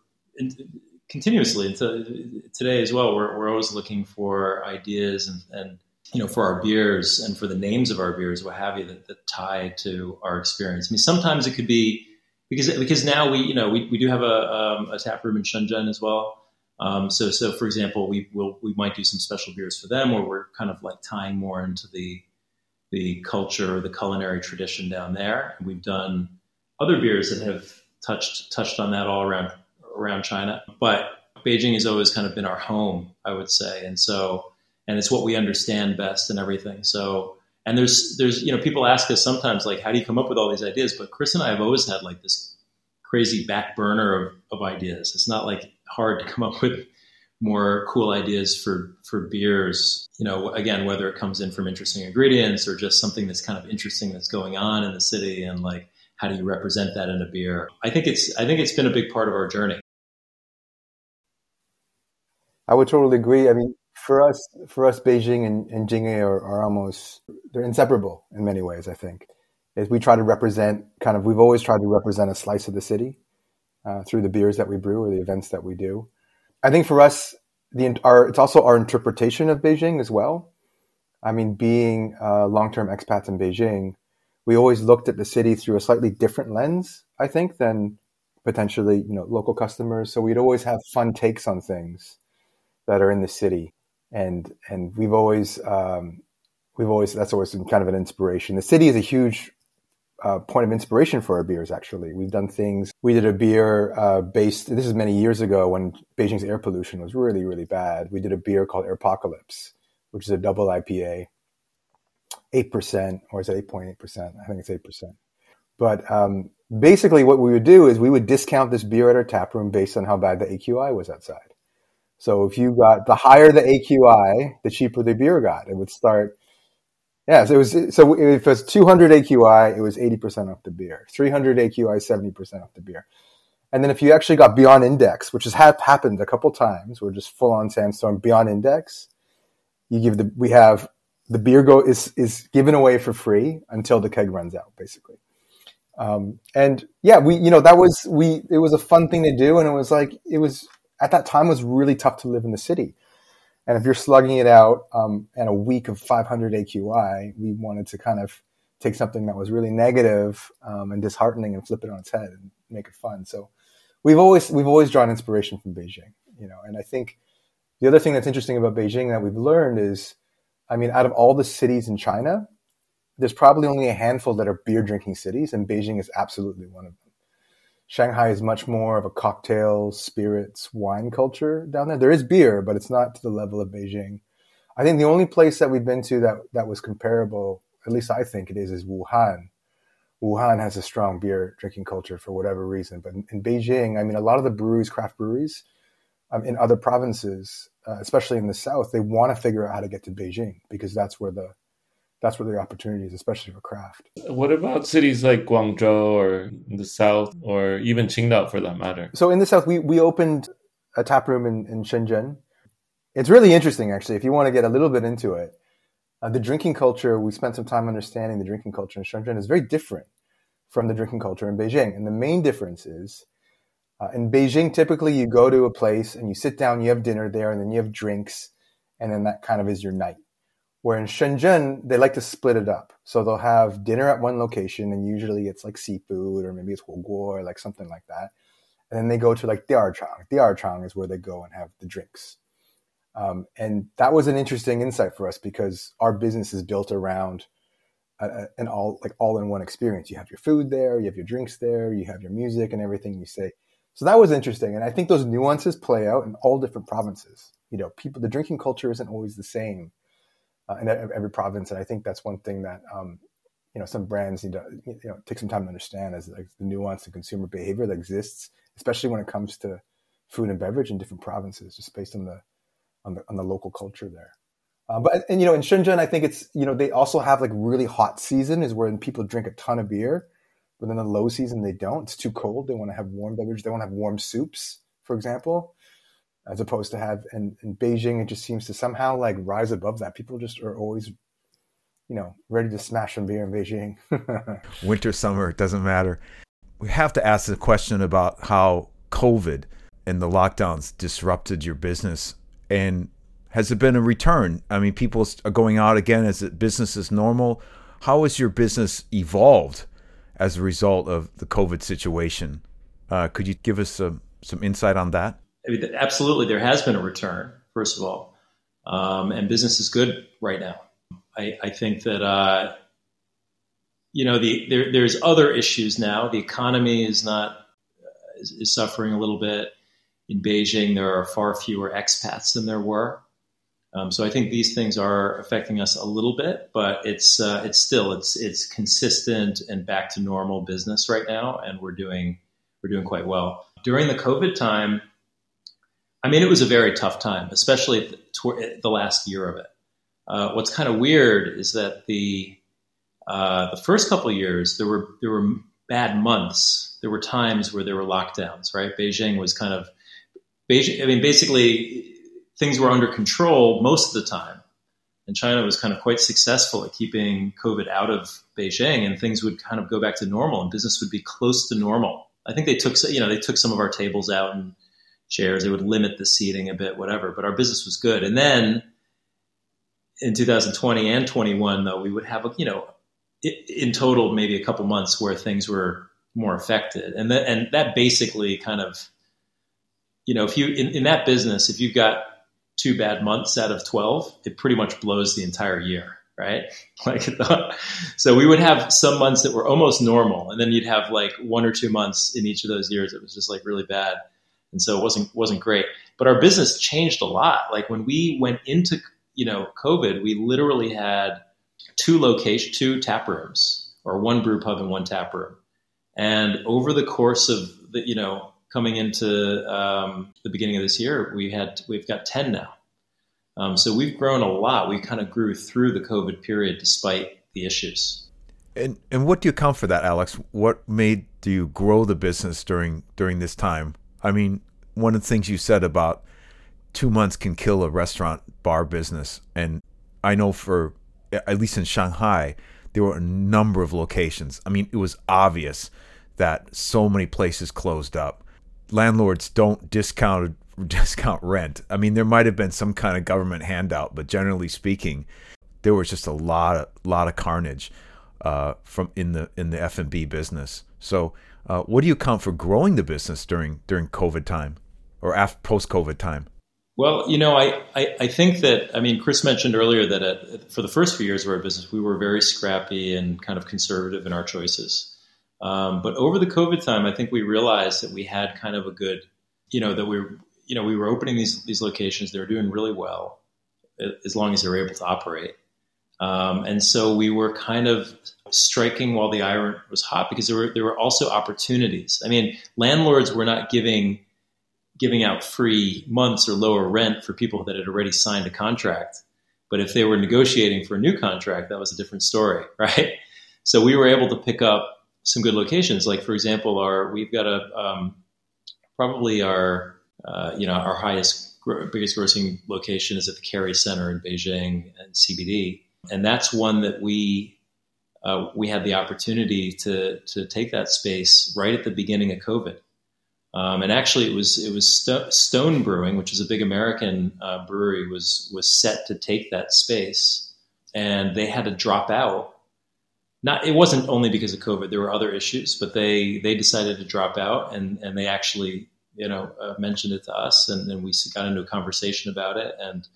continuously into today as well. We're we're always looking for ideas and and you know, for our beers and for the names of our beers, what have you, that, that tie to our experience. I mean, sometimes it could be because because now we you know we, we do have a, um, a tap room in Shenzhen as well. Um, so so for example, we will we might do some special beers for them, where we're kind of like tying more into the the culture or the culinary tradition down there. And we've done other beers that have touched touched on that all around around China, but Beijing has always kind of been our home, I would say, and so and it's what we understand best and everything. So, and there's there's you know people ask us sometimes like, how do you come up with all these ideas? But Kris and I have always had like this crazy back burner of, of ideas. It's not like hard to come up with more cool ideas for for beers. You know, again, whether it comes in from interesting ingredients or just something that's kind of interesting that's going on in the city, and like how do you represent that in a beer? I think it's I think it's been a big part of our journey. I would totally agree. I mean, for us, for us, Beijing and, and Jing-A are, are almost they're inseparable in many ways. I think is we try to represent kind of we've always tried to represent a slice of the city uh, through the beers that we brew or the events that we do. I think for us, the our it's also our interpretation of Beijing as well. I mean, being uh, long-term expats in Beijing, we always looked at the city through a slightly different lens, I think, than potentially you know local customers. So we'd always have fun takes on things that are in the city and and we've always um, we've always that's always been kind of an inspiration. The city is a huge uh, point of inspiration for our beers. Actually, we've done things. We did a beer uh, based. This is many years ago when Beijing's air pollution was really really bad. We did a beer called Apocalypse, which is a double IPA, eight percent, or is it eight point eight percent? I think it's eight percent. But um, basically what we would do is we would discount this beer at our tap room based on how bad the AQI was outside. So if you got the higher the AQI, the cheaper the beer got. It would start. Yeah, so it was so if it was 200 AQI, it was 80% off the beer. 300 AQI, 70% off the beer. And then if you actually got beyond index, which has happened a couple times, we're just full on sandstorm beyond index. You give the we have the beer go is is given away for free until the keg runs out, basically. Um, and yeah, we you know that was we it was a fun thing to do, and it was like it was at that time was really tough to live in the city. And if you're slugging it out um, and a week of 500 AQI, we wanted to kind of take something that was really negative, um, and disheartening and flip it on its head and make it fun. So we've always we've always drawn inspiration from Beijing, you know. And I think the other thing that's interesting about Beijing that we've learned is, I mean, out of all the cities in China, there's probably only a handful that are beer drinking cities, and Beijing is absolutely one of them. Shanghai is much more of a cocktail, spirits, wine culture down there. There is beer, but it's not to the level of Beijing. I think the only place that we've been to that that was comparable, at least I think it is, is Wuhan. Wuhan has a strong beer drinking culture for whatever reason, but in, in Beijing, I mean, a lot of the breweries, craft breweries, um, in other provinces, uh, especially in the south, they want to figure out how to get to Beijing because that's where the that's where the opportunity is, especially for craft. What about cities like Guangzhou or the south or even Qingdao for that matter? So in the south, we, we opened a tap room in, in Shenzhen. It's really interesting, actually, if you want to get a little bit into it. Uh, the drinking culture, we spent some time understanding the drinking culture in Shenzhen is very different from the drinking culture in Beijing. And the main difference is uh, in Beijing, typically you go to a place and you sit down, you have dinner there, and then you have drinks, and then that kind of is your night where in Shenzhen, they like to split it up. So they'll have dinner at one location, and usually it's like seafood or maybe it's huoguo or like something like that. And then they go to like diarchang. Diarchang is where they go and have the drinks. Um, and that was an interesting insight for us because our business is built around an all like all in one experience. You have your food there, you have your drinks there, you have your music and everything you say. So that was interesting, and I think those nuances play out in all different provinces. You know, people the drinking culture isn't always the same uh, in every province. And I think that's one thing that um, you know some brands need to you know take some time to understand is like the nuance in consumer behavior that exists, especially when it comes to food and beverage in different provinces, just based on the on the on the local culture there. Uh, but and you know in Shenzhen, I think it's you know they also have like really hot season is when people drink a ton of beer, but then the low season they don't. It's too cold. They want to have warm beverage. They want to have warm soups, for example as opposed to have in, in Beijing, it just seems to somehow like rise above that. People just are always, you know, ready to smash some beer in Beijing. [laughs] Winter, summer, it doesn't matter. We have to ask the question about how COVID and the lockdowns disrupted your business. And has it been a return? I mean, people are going out again as it business is normal. How has your business evolved as a result of the COVID situation? Uh, could you give us some, some insight on that? I mean, absolutely, there has been a return, first of all, um, and business is good right now. I, I think that uh, you know the there, there's other issues now. The economy is not uh, is, is, suffering a little bit. In Beijing, there are far fewer expats than there were. Um, so I think these things are affecting us a little bit, but it's uh, it's still it's it's consistent and back to normal business right now, and we're doing we're doing quite well. During the COVID time, I mean, it was a very tough time, especially the, last year of it. Uh, what's kind of weird is that the uh, the first couple of years there were there were bad months. There were times where there were lockdowns. Right, Beijing was kind of Beijing. I mean, basically things were under control most of the time, and China was kind of quite successful at keeping COVID out of Beijing, and things would kind of go back to normal, and business would be close to normal. I think they took you know they took some of our tables out and chairs. It would limit the seating a bit, whatever. But our business was good. And then in 2020 and 21, though, we would have, you know, in total, maybe a couple months where things were more affected. And that, and that basically kind of, you know, if you, in, in that business, if you've got two bad months out of 12, it pretty much blows the entire year. Right. [laughs] Like, the, so we would have some months that were almost normal. And then you'd have like one or two months in each of those years. It was just like really bad and so it wasn't wasn't great. But our business changed a lot. Like when we went into you know COVID, we literally had two location, two tap rooms, or one brew pub and one tap room, And over the course of the, you know, coming into um, the beginning of this year, we had we've got ten now. Um, so we've grown a lot. We kind of grew through the COVID period despite the issues. And and what do you account for that, Alex? What made you grow the business during during this time? I mean, one of the things you said about two months can kill a restaurant bar business, and I know for at least in Shanghai, there were a number of locations. I mean, it was obvious that so many places closed up. Landlords don't discount [laughs] discount rent. I mean, there might have been some kind of government handout, but generally speaking, there was just a lot of lot of carnage uh, from in the in the F and B business. So, uh, what do you count for growing the business during during COVID time or after post COVID time? Well, you know, I, I, I, think that, I mean, Kris mentioned earlier that at, for the first few years of our business, we were very scrappy and kind of conservative in our choices. Um, but over the COVID time, I think we realized that we had kind of a good, you know, that we were, you know, we were opening these, these locations. They were doing really well as long as they were able to operate. Um, and so we were kind of striking while the iron was hot because there were, there were also opportunities. I mean, landlords were not giving giving out free months or lower rent for people that had already signed a contract. But if they were negotiating for a new contract, that was a different story, [laughs] right? So we were able to pick up some good locations. Like for example, our we've got a um, probably our uh, you know our highest biggest grossing location is at the Kerry Center in Beijing and CBD, and that's one that we uh, we had the opportunity to to take that space right at the beginning of COVID. Um, and actually, it was it was St- Stone Brewing, which is a big American uh, brewery, was was set to take that space, and they had to drop out. Not it wasn't only because of COVID; there were other issues, but they they decided to drop out, and and they actually you know uh, mentioned it to us, and then we got into a conversation about it, and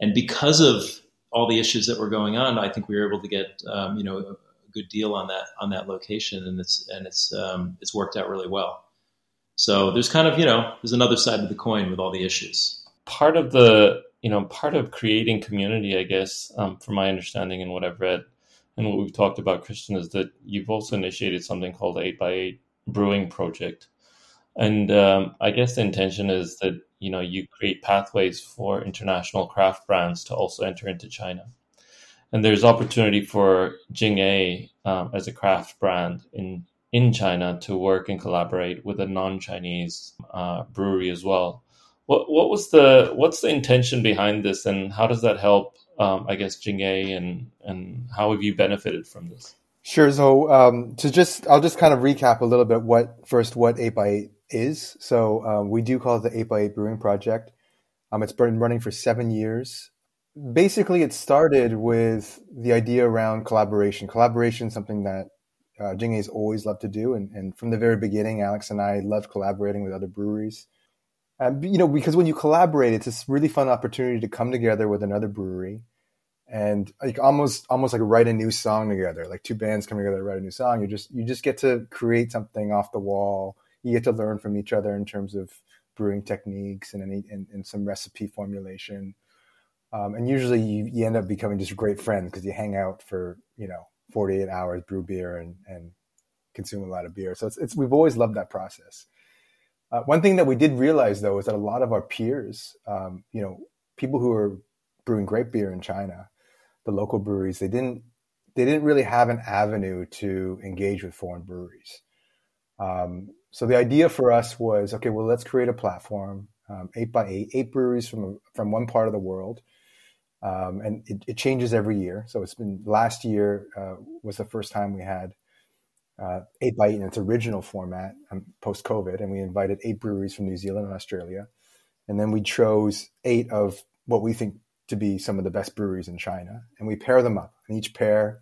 and because of all the issues that were going on, I think we were able to get um, you know a good deal on that on that location, and it's and it's um, it's worked out really well. So there's kind of, you know, there's another side of the coin with all the issues. Part of the, you know, part of creating community, I guess, um, from my understanding and what I've read and what we've talked about, Kristian, is that you've also initiated something called Eight by Eight Brewing Project. And um, I guess the intention is that, you know, you create pathways for international craft brands to also enter into China. And there's opportunity for Jing um, as a craft brand in in China to work and collaborate with a non-Chinese uh, brewery as well. What what was the what's the intention behind this, and how does that help? Um, I guess Jing-A and and how have you benefited from this? Sure. So um, to just I'll just kind of recap a little bit what first what eight by eight is. So um, we do call it the eight by eight brewing project. Um, it's been running for seven years. Basically, it started with the idea around collaboration. Collaboration, something that uh, Jing-A's always loved to do. And, and from the very beginning, Alex and I loved collaborating with other breweries. Um, you know, because when you collaborate, it's this really fun opportunity to come together with another brewery and like almost almost like write a new song together. Like two bands come together to write a new song. You just you just get to create something off the wall. You get to learn from each other in terms of brewing techniques and any and, and some recipe formulation. Um, and usually you, you end up becoming just great friends because you hang out for you know 48 hours, brew beer, and, and consume a lot of beer. So it's, it's we've always loved that process. Uh, one thing that we did realize though is that a lot of our peers, um, you know, people who are brewing great beer in China, the local breweries, they didn't they didn't really have an avenue to engage with foreign breweries. Um, so the idea for us was okay, well, let's create a platform, um, eight by eight, eight breweries from from one part of the world um, and it, it, changes every year. So it's been last year uh, was the first time we had uh, eight by eight in its original format um, post COVID, and we invited eight breweries from New Zealand and Australia, and then we chose eight of what we think to be some of the best breweries in China, and we pair them up, and each pair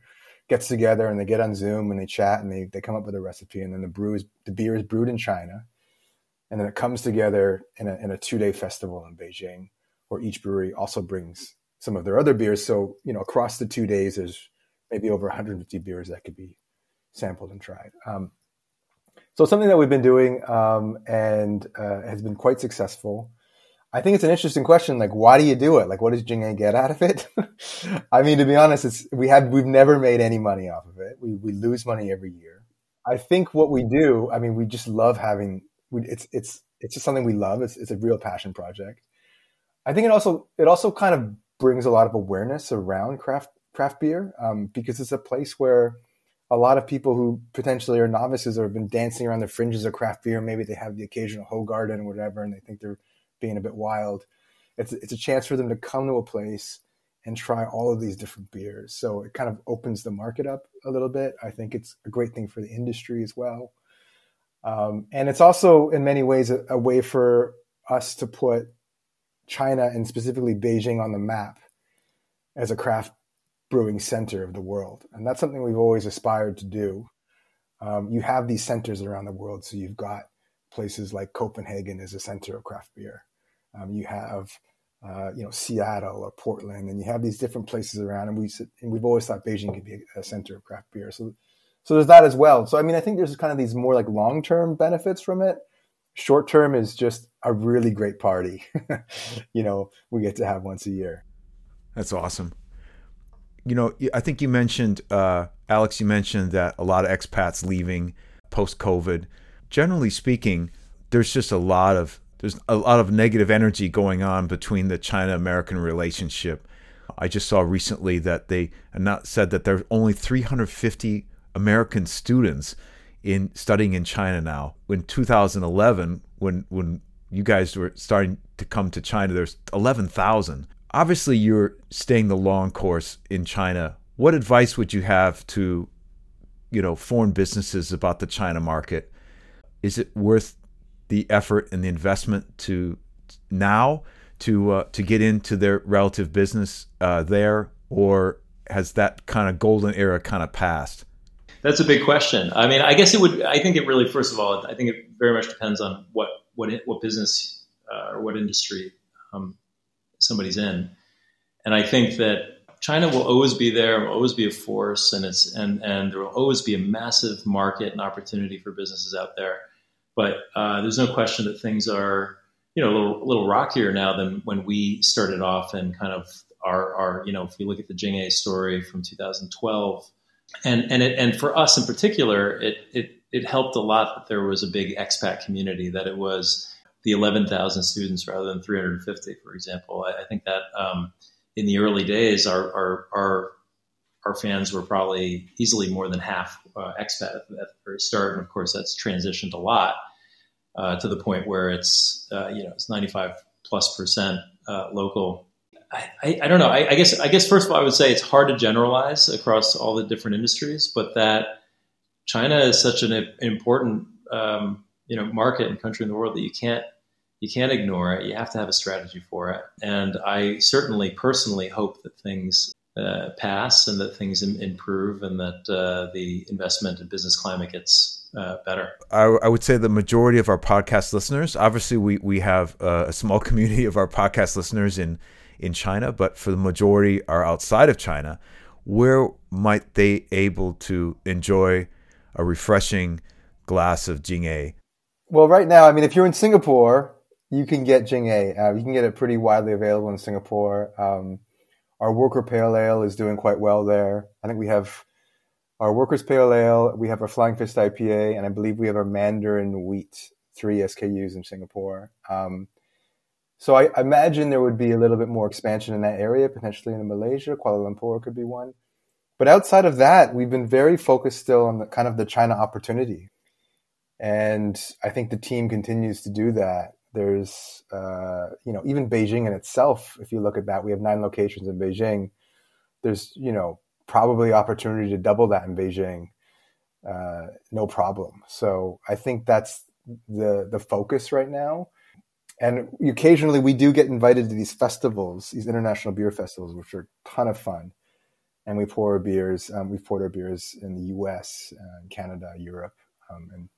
gets together and they get on Zoom and they chat and they, they come up with a recipe, and then the brew is the beer is brewed in China, and then it comes together in a, in a two day festival in Beijing, where each brewery also brings some of their other beers. So, you know, across the two days, there's maybe over 150 beers that could be sampled and tried. Um, so, something that we've been doing um, and uh, has been quite successful. I think it's an interesting question. Like, why do you do it? Like, what does Jing-A get out of it? [laughs] I mean, to be honest, it's we have we've never made any money off of it. We we lose money every year. I think what we do, I mean, we just love having. We, it's it's it's just something we love. It's it's a real passion project. I think it also it also kind of brings a lot of awareness around craft craft beer um, because it's a place where a lot of people who potentially are novices or have been dancing around the fringes of craft beer, maybe they have the occasional Hoegaarden or whatever, and they think they're being a bit wild. It's it's a chance for them to come to a place and try all of these different beers. So it kind of opens the market up a little bit. I think it's a great thing for the industry as well. Um, and it's also in many ways a, a way for us to put China and specifically Beijing on the map as a craft brewing center of the world. And that's something we've always aspired to do. Um, you have these centers around the world. So you've got places like Copenhagen as a center of craft beer. Um, you have, uh, you know, Seattle or Portland, and you have these different places around. And, we, and we've always thought Beijing could be a, center of craft beer. So, so there's that as well. So, I mean, I think there's kind of these more like long-term benefits from it. Short term is just a really great party, [laughs] you know, we get to have once a year. That's awesome you know, I think you mentioned, uh, Alex, you mentioned that a lot of expats leaving post COVID. Generally speaking, there's just a lot of there's a lot of negative energy going on between the China American relationship. I just saw recently that they said that there are only 350 American students in studying in China now. In 2011, when when you guys were starting to come to China, there's 11,000 obviously you're staying the long course in China. What advice would you have to, you know, foreign businesses about the China market? Is it worth the effort and the investment to now to uh, to get into their relative business uh, there, or has that kind of golden era kind of passed? That's a big question. I mean, I guess it would. I think it really, first of all, I think it very much depends on what what what business uh, or what industry um, somebody's in. And I think that China will always be there, will always be a force, and it's and and there will always be a massive market and opportunity for businesses out there. But uh, there's no question that things are you know a little, a little rockier now than when we started off and kind of our our you know if you look at the Jing-A story from 2012, and and it, and for us in particular, it it it helped a lot that there was a big expat community that it was the 11,000 students rather than 350, for example. I, I think that um, in the early days, our, our, our, our, fans were probably easily more than half uh, expat at, the very start. And of course, that's transitioned a lot uh, to the point where it's, uh, you know, it's 95 plus percent uh, local. I, I, I, don't know. I, guess, I guess first of all, I would say it's hard to generalize across all the different industries, but that China is such an important um, you know market and country in the world that you can't you can't ignore it. You have to have a strategy for it. And I certainly personally hope that things uh, pass and that things Im- improve and that uh, the investment and business climate gets uh, better. I, I, would say the majority of our podcast listeners, obviously, we, we have uh, a small [laughs] community of our podcast listeners in, in China, but for the majority are outside of China. Where might they able to enjoy a refreshing glass of Jing-A well, right now, I mean, if you're in Singapore, you can get Jing-A. Uh, you can get it pretty widely available in Singapore. Um, our Worker Pale Ale is doing quite well there. I think we have our Workers Pale Ale, we have our Flying Fist IPA, and I believe we have our Mandarin Wheat, three SKUs in Singapore. Um, so I, I imagine there would be a little bit more expansion in that area, potentially in Malaysia. Kuala Lumpur could be one. But outside of that, we've been very focused still on the kind of the China opportunity. And I think the team continues to do that. There's, uh, you know, even Beijing in itself, if you look at that, we have nine locations in Beijing. There's, you know, probably opportunity to double that in Beijing. Uh, no problem. So I think that's the the focus right now. And occasionally we do get invited to these festivals, these international beer festivals, which are a ton of fun. And we pour our beers. Um, we've poured our beers in the U.S., uh, Canada, Europe, um, and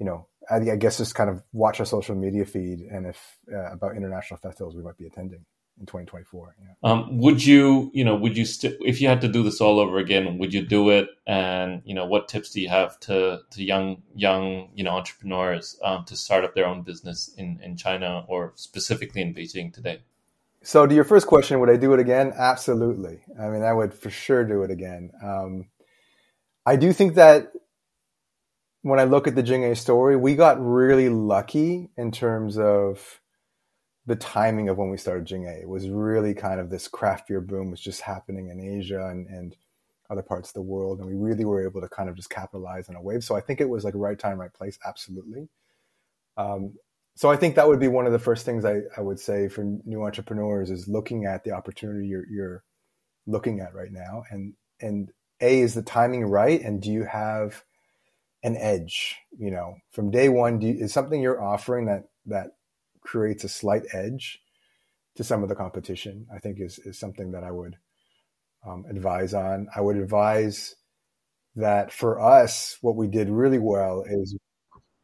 you know, I, I, guess just kind of watch our social media feed and if uh, about international festivals we might be attending in 2024. Yeah. Um, would you, you know, would you still, if you had to do this all over again, would you do it? And you know, what tips do you have to to young young you know entrepreneurs um, to start up their own business in in China or specifically in Beijing today? So, to your first question, would I do it again? Absolutely. I mean, I would for sure do it again. Um, I do think that when I look at the Jing-A story, we got really lucky in terms of the timing of when we started Jing-A. Was really kind of this craft beer boom was just happening in Asia and, and other parts of the world. And we really were able to kind of just capitalize on a wave. So I think it was like right time, right place. Absolutely. Um, so I think that would be one of the first things I, I would say for new entrepreneurs is looking at the opportunity you're, you're looking at right now. And, and A, is the timing right? And do you have an edge, you know, from day one, do you, is something you're offering that, that creates a slight edge to some of the competition, I think is, is something that I would um, advise on. I would advise that for us, what we did really well is.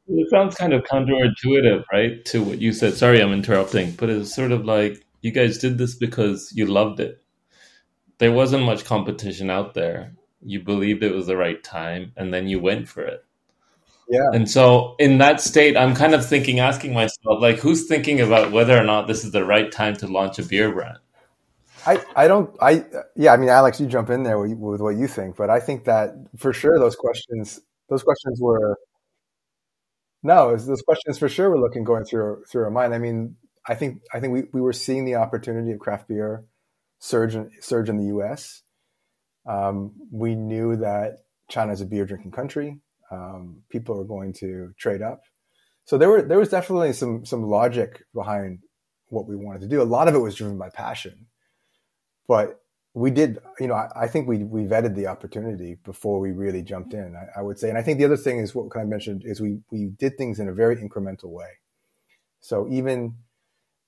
It sounds kind of counterintuitive, right, to what you said. Sorry, I'm interrupting, but it's sort of like you guys did this because you loved it. There wasn't much competition out there. You believed it was the right time, and then you went for it. Yeah. And so in that state, I'm kind of thinking, asking myself, like, who's thinking about whether or not this is the right time to launch a beer brand? I, I don't I yeah I mean Alex you jump in there with, with what you think but I think that for sure those questions those questions were no those questions for sure were looking going through through our mind I mean I think I think we, we were seeing the opportunity of craft beer surge in, surge in the U.S. Um, we knew that China is a beer drinking country um, people are going to trade up. So there were there was definitely some some logic behind what we wanted to do. A lot of it was driven by passion, but we did. You know, I, I think we we vetted the opportunity before we really jumped in. I, I, would say, and I think the other thing is what can I mentioned is we we did things in a very incremental way. So even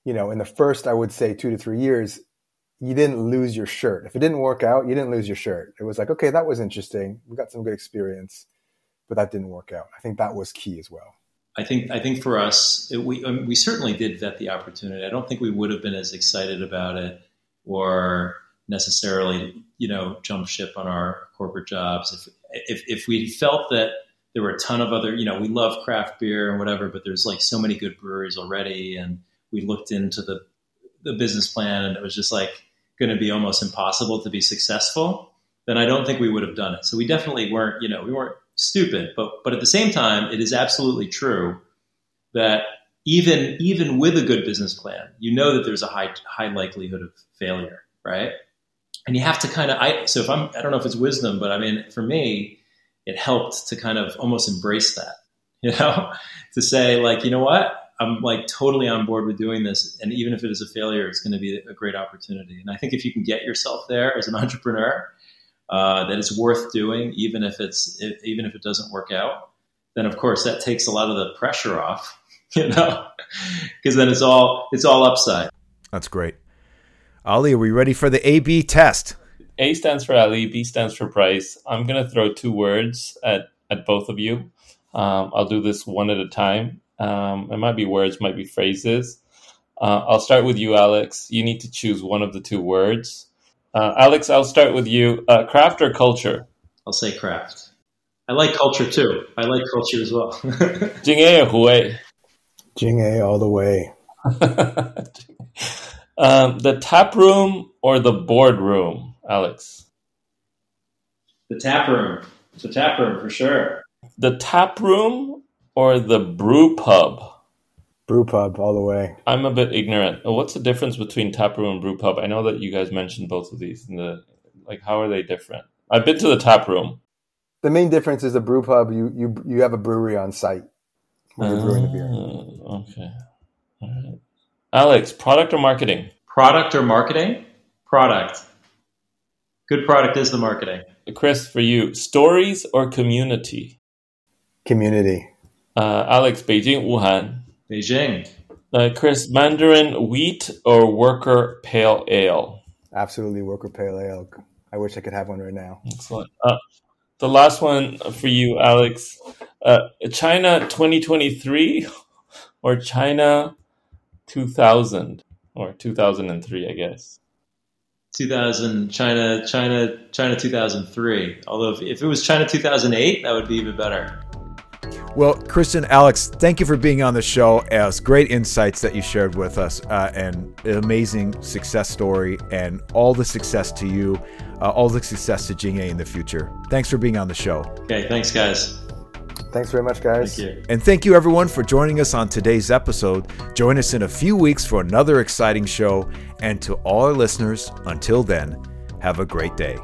you know in the first, I would say two to three years, you didn't lose your shirt. If it didn't work out, you didn't lose your shirt. It was like, okay, that was interesting. We got some good experience but that didn't work out. I think that was key as well. I think I think for us, it, we um, we certainly did vet the opportunity. I don't think we would have been as excited about it or necessarily, you know, jump ship on our corporate jobs if if, if we felt that there were a ton of other, you know, we love craft beer and whatever, but there's like so many good breweries already, and we looked into the the business plan and it was just like going to be almost impossible to be successful. Then I don't think we would have done it. So we definitely weren't, you know, we weren't stupid. But but at the same time, it is absolutely true that even even with a good business plan, you know that there's a high high likelihood of failure, right? And you have to kind of I so if I'm I don't know if it's wisdom, but I mean for me, it helped to kind of almost embrace that, [laughs] you know, to say like you know what. I'm like totally on board with doing this. And even if it is a failure, it's going to be a great opportunity. And I think if you can get yourself there as an entrepreneur, uh, that it's worth doing, even if it's if, even if it doesn't work out, then of course that takes a lot of the pressure off, [laughs] you know, because then it's all it's all upside. That's great. Ali, are we ready for the A/B test? A stands for Ali, B stands for Bryce. I'm gonna throw two words at at both of you. Um, I'll do this one at a time. Um, it might be words, might be phrases. Uh, I'll start with you, Alex. You need to choose one of the two words. Uh, Alex, I'll start with you. Uh, craft or culture? I'll say craft. I like culture too. I like culture as well. [laughs] Jing-A or Hui? Jing-A all the way. [laughs] um, the tap room or the board room, Alex? The tap room. The tap room for sure. The tap room or the brew pub? Brew pub all the way. I'm a bit ignorant. What's the difference between taproom and brew pub? I know that you guys mentioned both of these. In the like, how are they different? I've been to the tap room. The main difference is a brew pub. You you you have a brewery on site when you're uh, brewing the beer. Ah, okay. All right. Alex, product or marketing? Product or marketing? Product. Good product is the marketing. Kris, for you, stories or community? Community. Uh, Alex, Beijing, Wuhan. Beijing. Uh, Kris, Mandarin wheat or worker pale ale? Absolutely, worker pale ale. I wish I could have one right now. Excellent. Uh, the last one for you, Alex. Uh, China 2023 or China 2000 or 2003, I guess. 2000 China China China 2003. Although if, if it was China 2008, that would be even better. Well, Kristian, Alex, thank you for being on the show. As great insights that you shared with us, uh, and an amazing success story, and all the success to you, uh, all the success to Jing-A in the future. Thanks for being on the show. Okay, thanks, guys. Thanks very much, guys. Thank you. And thank you, everyone, for joining us on today's episode. Join us in a few weeks for another exciting show. And to all our listeners, until then, have a great day.